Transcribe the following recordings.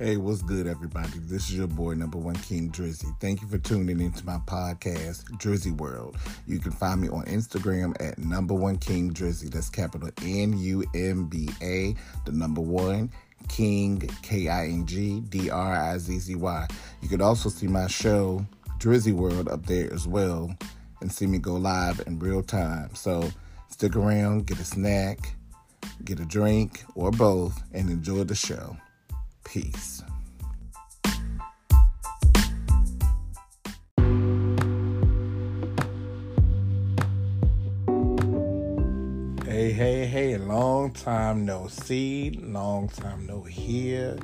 Hey, what's good, everybody? This is your boy, number one King Drizzy. Thank you for tuning into my podcast, Drizzy World. You can find me on Instagram at number one King Drizzy. That's capital N U M B A, the number one King K I N G D R I Z Z Y. You can also see my show, Drizzy World, up there as well, and see me go live in real time. So stick around, get a snack, get a drink, or both, and enjoy the show. Peace. Hey, hey, hey, long time no see, long time no hear.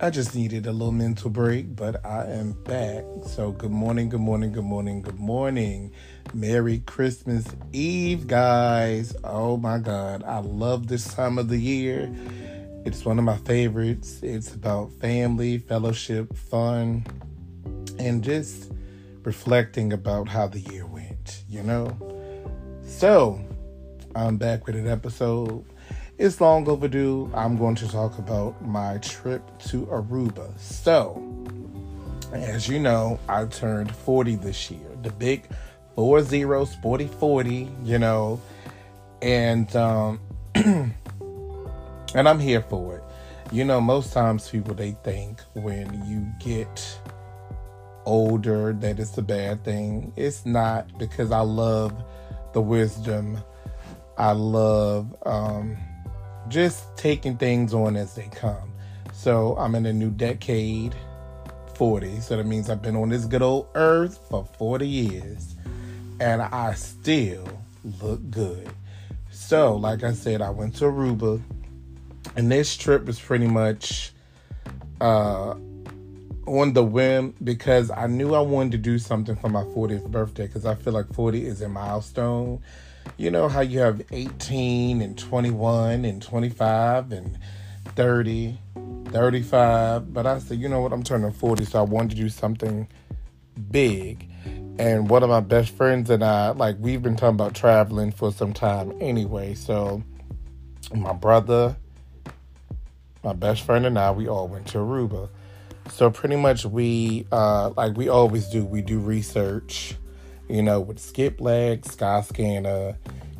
I just needed a little mental break, but I am back. So, good morning, good morning, good morning, good morning. Merry Christmas Eve, guys. Oh my God, I love this time of the year. It's one of my favorites. It's about family, fellowship, fun, and just reflecting about how the year went, you know? So, I'm back with an episode. It's long overdue. I'm going to talk about my trip to Aruba. So, as you know, I turned 40 this year. The big 40 sporty 40, you know. And um and I'm here for it. You know, most times people they think when you get older that it's a bad thing. It's not because I love the wisdom. I love um, just taking things on as they come. So I'm in a new decade, 40. So that means I've been on this good old earth for 40 years. And I still look good. So, like I said, I went to Aruba and this trip was pretty much uh, on the whim because I knew I wanted to do something for my 40th birthday because I feel like 40 is a milestone. You know how you have 18 and 21 and 25 and 30, 35. But I said, you know what, I'm turning 40, so I wanted to do something big. And one of my best friends and I, like, we've been talking about traveling for some time anyway. So, my brother, my best friend and I, we all went to Aruba. So pretty much we, uh, like we always do, we do research, you know, with Skiplagged, sky scanner,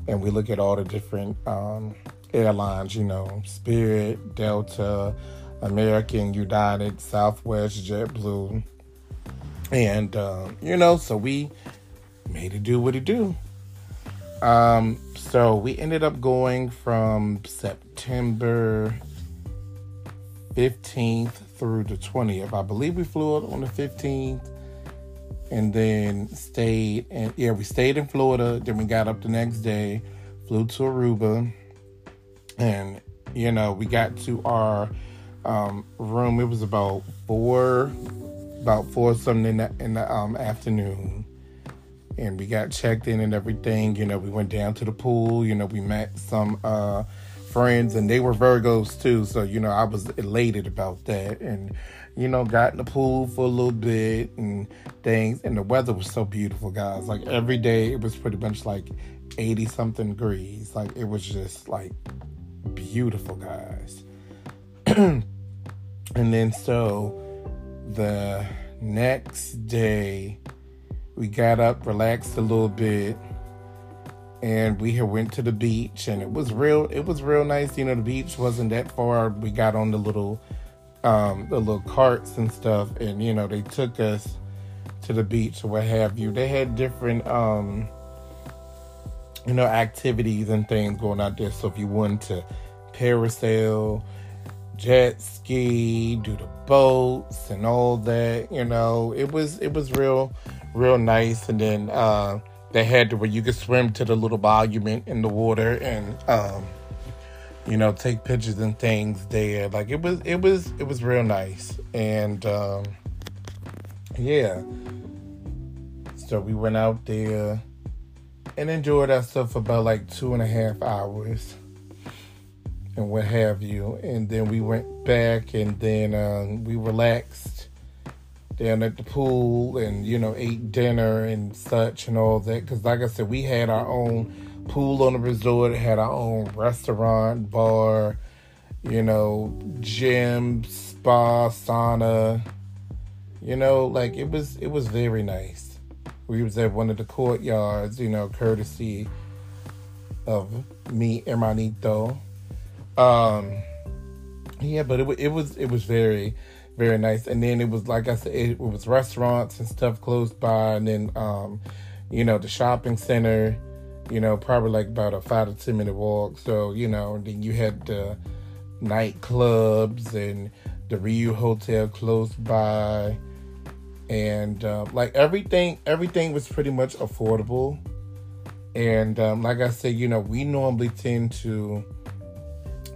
and we look at all the different um, airlines, you know, Spirit, Delta, American, United, Southwest, JetBlue, and uh, you know, so we made it do what it do. Um, so we ended up going from September 15th through the 20th. I believe we flew out on the 15th and then stayed and yeah, we stayed in Florida, then we got up the next day, flew to Aruba, and you know, we got to our um, room. It was about four about four something in the, in the um, afternoon. And we got checked in and everything. You know, we went down to the pool. You know, we met some uh, friends and they were Virgos too. So, you know, I was elated about that. And, you know, got in the pool for a little bit and things. And the weather was so beautiful, guys. Like every day it was pretty much like 80 something degrees. Like it was just like beautiful, guys. and then so the next day we got up, relaxed a little bit and we had went to the beach and it was real it was real nice. You know the beach wasn't that far. We got on the little um the little carts and stuff and you know they took us to the beach or what have you. They had different um you know activities and things going out there. So if you wanted to parasail jet ski do the boats and all that you know it was it was real real nice. And then uh they had to where you could swim to the little monument in the water and um, you know take pictures and things there. Like it was it was it was real nice and um, yeah. So we went out there and enjoyed ourselves for about like two and a half hours and what have you. And then we went back and then um, we relaxed down at the pool and you know ate dinner and such and all that because like i said we had our own pool on the resort had our own restaurant bar you know, gym, spa, sauna. You know, like it was it was very nice. We was at one of the courtyards, you know, courtesy of me, hermanito. Um, yeah, but it, it was it was very very nice. And then it was like I said, it, was restaurants and stuff close by, and then um, you know the shopping center. You know, probably like about a five to ten minute walk. So you know, then you had the nightclubs and the Riu Hotel close by, and um, like everything, everything was pretty much affordable. And um, like I said, you know, we normally tend to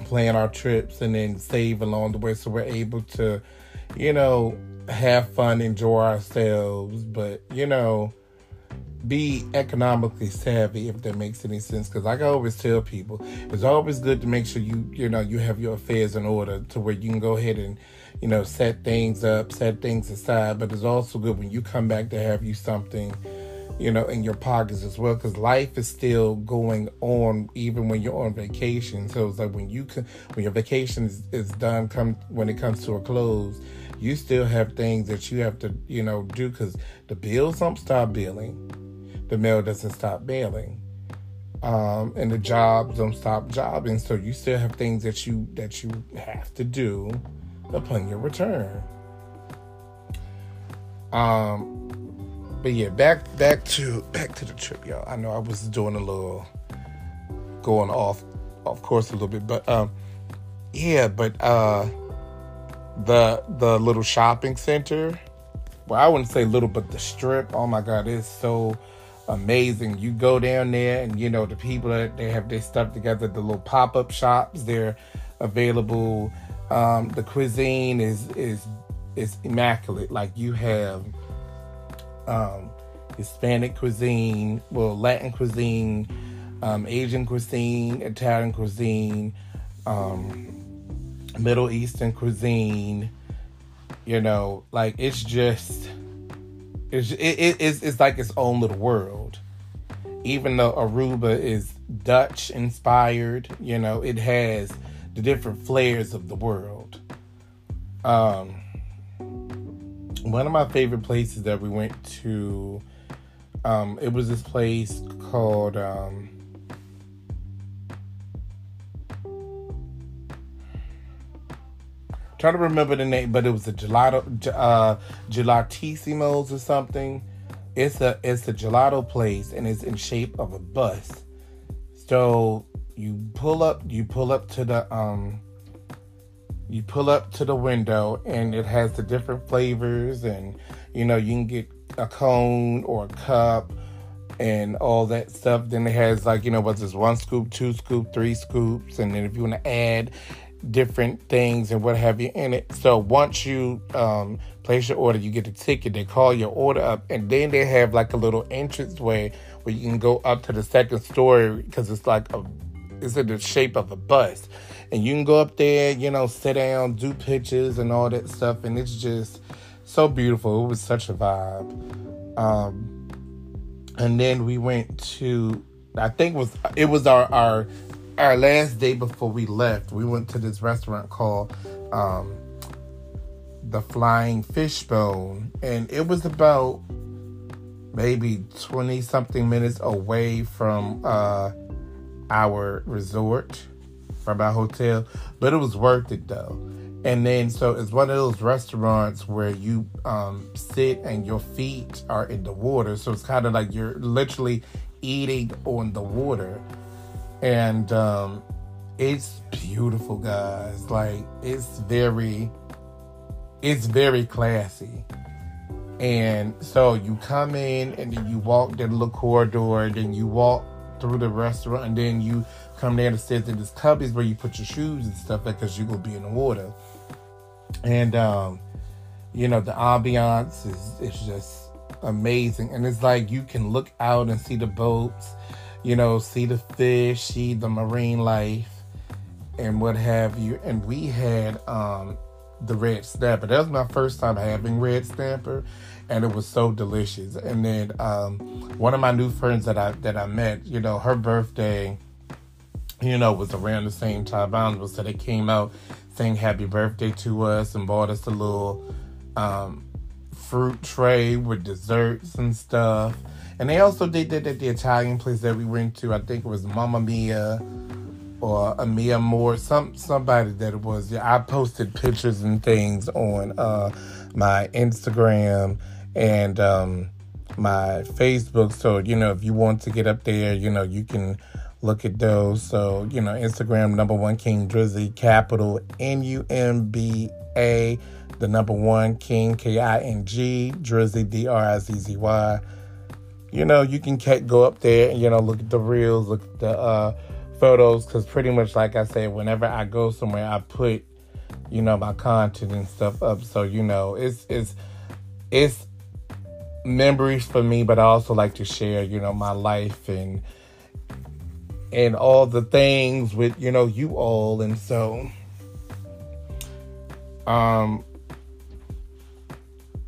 plan our trips and then save along the way so we're able to, you know, have fun, enjoy ourselves, but, you know, be economically savvy if that makes any sense. Because like i always tell people it's always good to make sure you you know you have your affairs in order to where you can go ahead and you know set things up set things aside. But it's also good when you come back to have you something you know, in your pockets as well, because life is still going on even when you're on vacation. So it's like when you can, when your vacation is, is done, come when it comes to a close, you still have things that you have to, you know, do because the bills don't stop billing, the mail doesn't stop mailing, um, and the jobs don't stop jobbing. So you still have things that you that you have to do upon your return. Um, but yeah, back back to back to the trip, y'all. I know I was doing a little going off of course a little bit, but um yeah, but uh the the little shopping center. Well, I wouldn't say little, but the strip. Oh my god, it's so amazing. You go down there and you know the people that they have their stuff together, the little pop-up shops, they're available. Um, the cuisine is is is immaculate. Like you have um, Hispanic cuisine, well, Latin cuisine, um, Asian cuisine, Italian cuisine, um, Middle Eastern cuisine. You know, like it's just it's it, it, it's it's like its own little world. Even though Aruba is Dutch inspired, you know, it has the different flares of the world. Um, one of my favorite places that we went to um, it was this place called um, trying to remember the name, but it was a gelato uh, gelatissimos or something. It's a it's a gelato place and it's in shape of a bus. So you pull up you pull up to the um you pull up to the window and it has the different flavors and you know you can get a cone or a cup and all that stuff. Then it has like you know what's this one scoop two scoop three scoops and then if you want to add different things and what have you in it. So once you um, place your order you get a ticket they call your order up and then they have like a little entrance way where you can go up to the second story because it's like a it's in the shape of a bus and you can go up there, you know, sit down, do pictures and all that stuff, and it's just so beautiful. It was such a vibe. Um, and then we went to, I think it was it was our our our last day before we left. We went to this restaurant called um, the Flying Fishbone, and it was about maybe 20 something minutes away from uh, our resort from our hotel, but it was worth it though. And then, so it's one of those restaurants where you um, sit and your feet are in the water. So it's kind of like you're literally eating on the water. And um, it's beautiful, guys. Like, it's very, it's very classy. And so you come in and then you walk the little corridor, then you walk through the restaurant, and then you come down the stairs and this tub is where you put your shoes and stuff because you're gonna be in the water. And um, you know, the ambiance is is just amazing. And it's like you can look out and see the boats, you know, see the fish, see the marine life and what have you. And we had um the red snapper. That was my first time having red snapper and it was so delicious. And then um one of my new friends that I that I met, you know, her birthday you know, was around the same time Bountiful. So they came out saying happy birthday to us and bought us a little um, fruit tray with desserts and stuff. And they also did that at the Italian place that we went to. I think it was Mamma Mia or Amia Mia Moore, some somebody that it was. Yeah, I posted pictures and things on uh, my Instagram and um, my Facebook. So you know, if you want to get up there, you know, you can look at those. So you know, Instagram number one King Drizzy, capital N U M B A, the number one King K I N G Drizzy D R I Z Z Y. You know, you can go up there and you know look at the reels, look at the. Uh, photos because pretty much like I said, whenever I go somewhere, I put you know my content and stuff up. So you know, it's it's it's memories for me, but I also like to share you know my life and and all the things with you know you all, and so um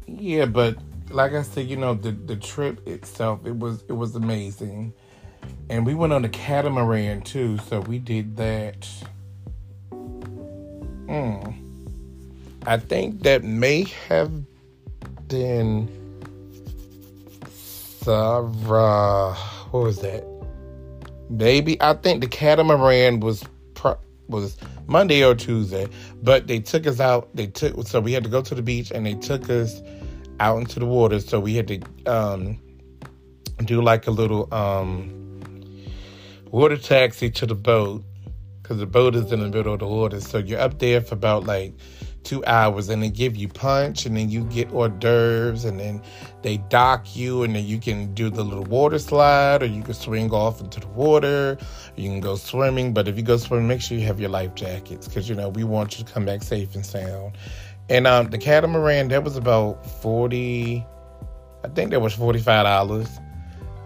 yeah, but like I said, you know the the trip itself it was it was amazing and we went on a catamaran too, so we did that. Hmm. I think that may have been Sarah. What was that? Maybe I think the catamaran was was Monday or Tuesday, but they took us out. They took so we had to go to the beach, and they took us out into the water. So we had to um, do like a little um, water taxi to the boat because the boat is in the middle of the water. So you're up there for about like two hours and they give you punch and then you get hors d'oeuvres and then they dock you and then you can do the little water slide or you can swing off into the water you can go swimming but if you go swimming make sure you have your life jackets because you know we want you to come back safe and sound and um, the catamaran that was about 40 i think that was $45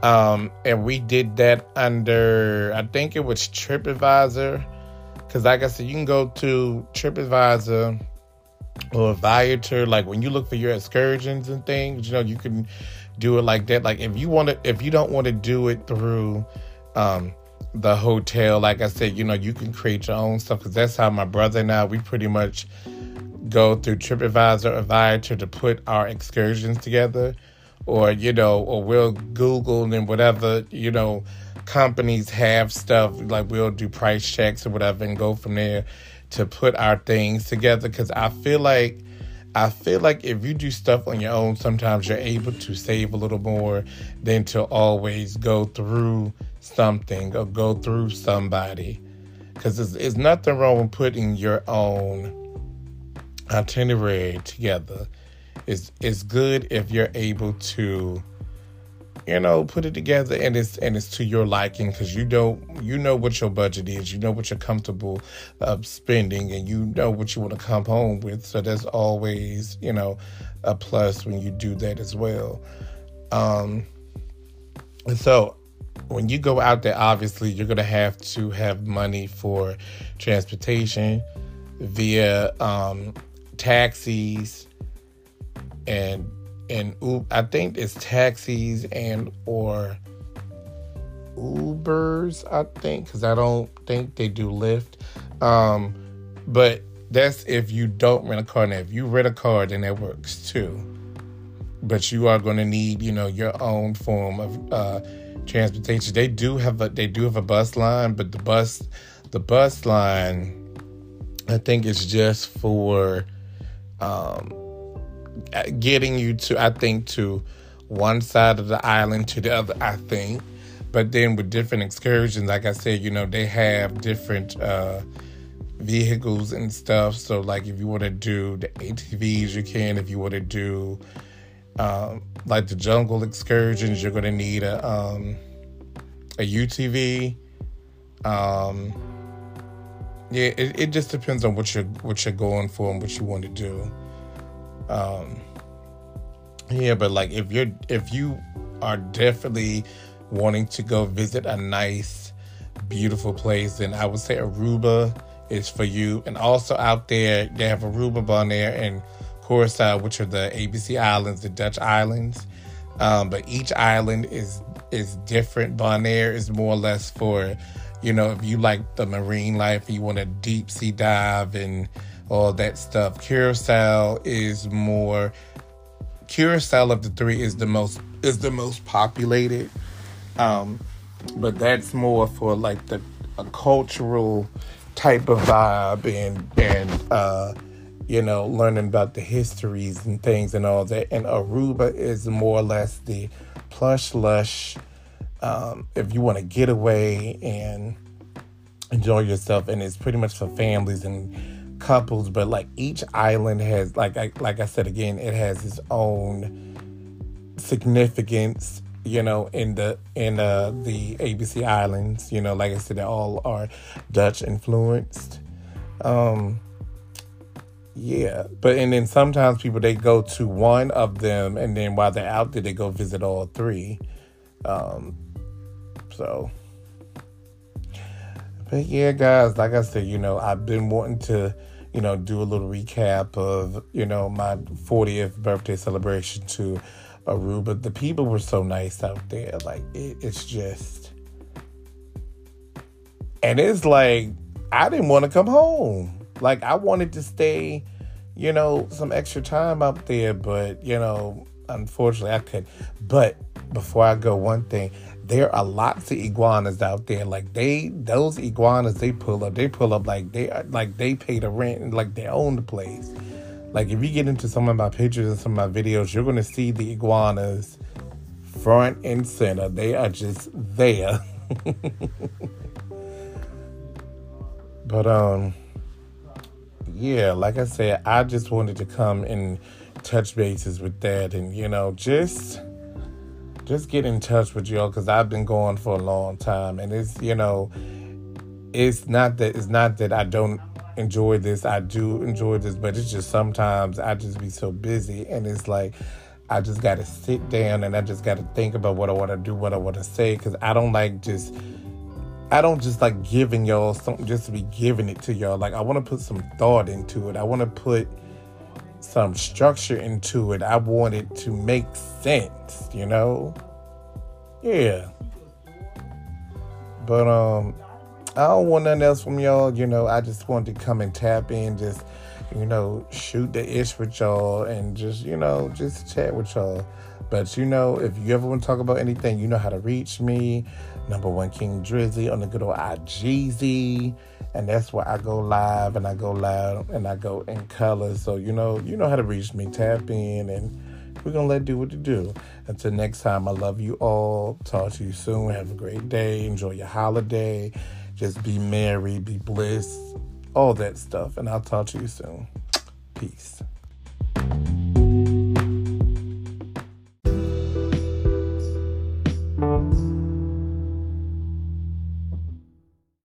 um, and we did that under, I think it was TripAdvisor. Because, like I said, you can go to TripAdvisor or Viator. Like when you look for your excursions and things, you know, you can do it like that. Like if you want to, if you don't want to do it through um, the hotel, like I said, you know, you can create your own stuff. Because that's how my brother and I, we pretty much go through TripAdvisor or Viator to put our excursions together or you know, or we'll Google and whatever you know companies have stuff like we'll do price checks or whatever and go from there to put our things together because I feel like I feel like if you do stuff on your own, sometimes you're able to save a little more than to always go through something or go through somebody. Because there's, there's nothing wrong with putting your own itinerary together it's it's good if you're able to you know put it together and it's and it's to your liking because you don't you know what your budget is you know what you're comfortable of spending and you know what you want to come home with. So there's always you know a plus when you do that as well. Um and so when you go out there obviously you're to have to have money for transportation via um taxis and and I think it's taxis and or Ubers. I think because I don't think they do Lyft. Um, but that's if you don't rent a car. Now, if you rent a car, then that works too. But you are going to need, you know, your own form of uh, transportation. They do have a they do have a bus line, but the bus the bus line, I think, is just for um, getting you to, I think, to one side of the island to the other, I think. But then with different excursions, like I said, you know, they have different uh, vehicles and stuff. So, like, if you want to do the ATVs, you can. If you want to do um, like the jungle excursions, you're going to need a um, a UTV. Um, yeah, it, it just depends on what you're what you're going for and what you want to do. Um, yeah, but like if you're if you are definitely wanting to go visit a nice, beautiful place, then I would say Aruba is for you. And also out there, they have Aruba, Bonaire, and Curaçao, which are the ABC islands, the Dutch islands. Um, but each island is is different. Bonaire is more or less for you know, if you like the marine life, you want to deep sea dive and all that stuff. Curacao is more. Curacao of the three is the most is the most populated, um, but that's more for like the a cultural type of vibe and and uh, you know learning about the histories and things and all that. And Aruba is more or less the plush lush. Um, if you want to get away and enjoy yourself, and it's pretty much for families and couples. But like each island has, like I, like I said again, it has its own significance you know, in the in uh, the ABC Islands. You know, like I said, they all are Dutch influenced. Um, yeah, but and then sometimes people they go to one of them, and then while they're out there, they go visit all three. Um, so, but yeah, guys, like I said, you know, I've been wanting to, you know, do a little recap of you know my 40th birthday celebration to Aruba. The people were so nice out there. Like it, it's just, and it's like I didn't want to come home. Like I wanted to stay, you know, some extra time out there, but you know, unfortunately I couldn't. But before I go, one thing, there are lots of iguanas out there. Like they, those iguanas, they pull up. They pull up like they, like they pay the rent and like they own the place. Like if you get into some of my pictures and some of my videos, you're gonna see the iguanas front and center. They are just there. but um yeah, like I said, I just wanted to come and touch bases with that and you know, just just get in touch with y'all because I've been going for a long time and it's you know it's not that it's not that I don't enjoy this. I do enjoy this, but it's just sometimes I just be so busy and it's like I just got to sit down and I just got to think about what I want to do, what I want to say cuz I don't like just I don't just like giving y'all something just to be giving it to y'all. Like I want to put some thought into it. I want to put some structure into it. I want it to make sense, you know? Yeah. But um I don't want nothing else from y'all. You know, I just wanted to come and tap in, just, you know, shoot the ish with y'all and just, you know, just chat with y'all. But, you know, if you ever want to talk about anything, you know how to reach me. Number one King Drizzy on the good old IGZ. And that's where I go live and I go loud and I go in color. So, you know, you know how to reach me. Tap in and we're to let do what to do. Until next time, I love you all. Talk to you soon. Have a great day. Enjoy your holiday. Just be merry, be bliss, all that stuff. And I'll talk to you soon. Peace.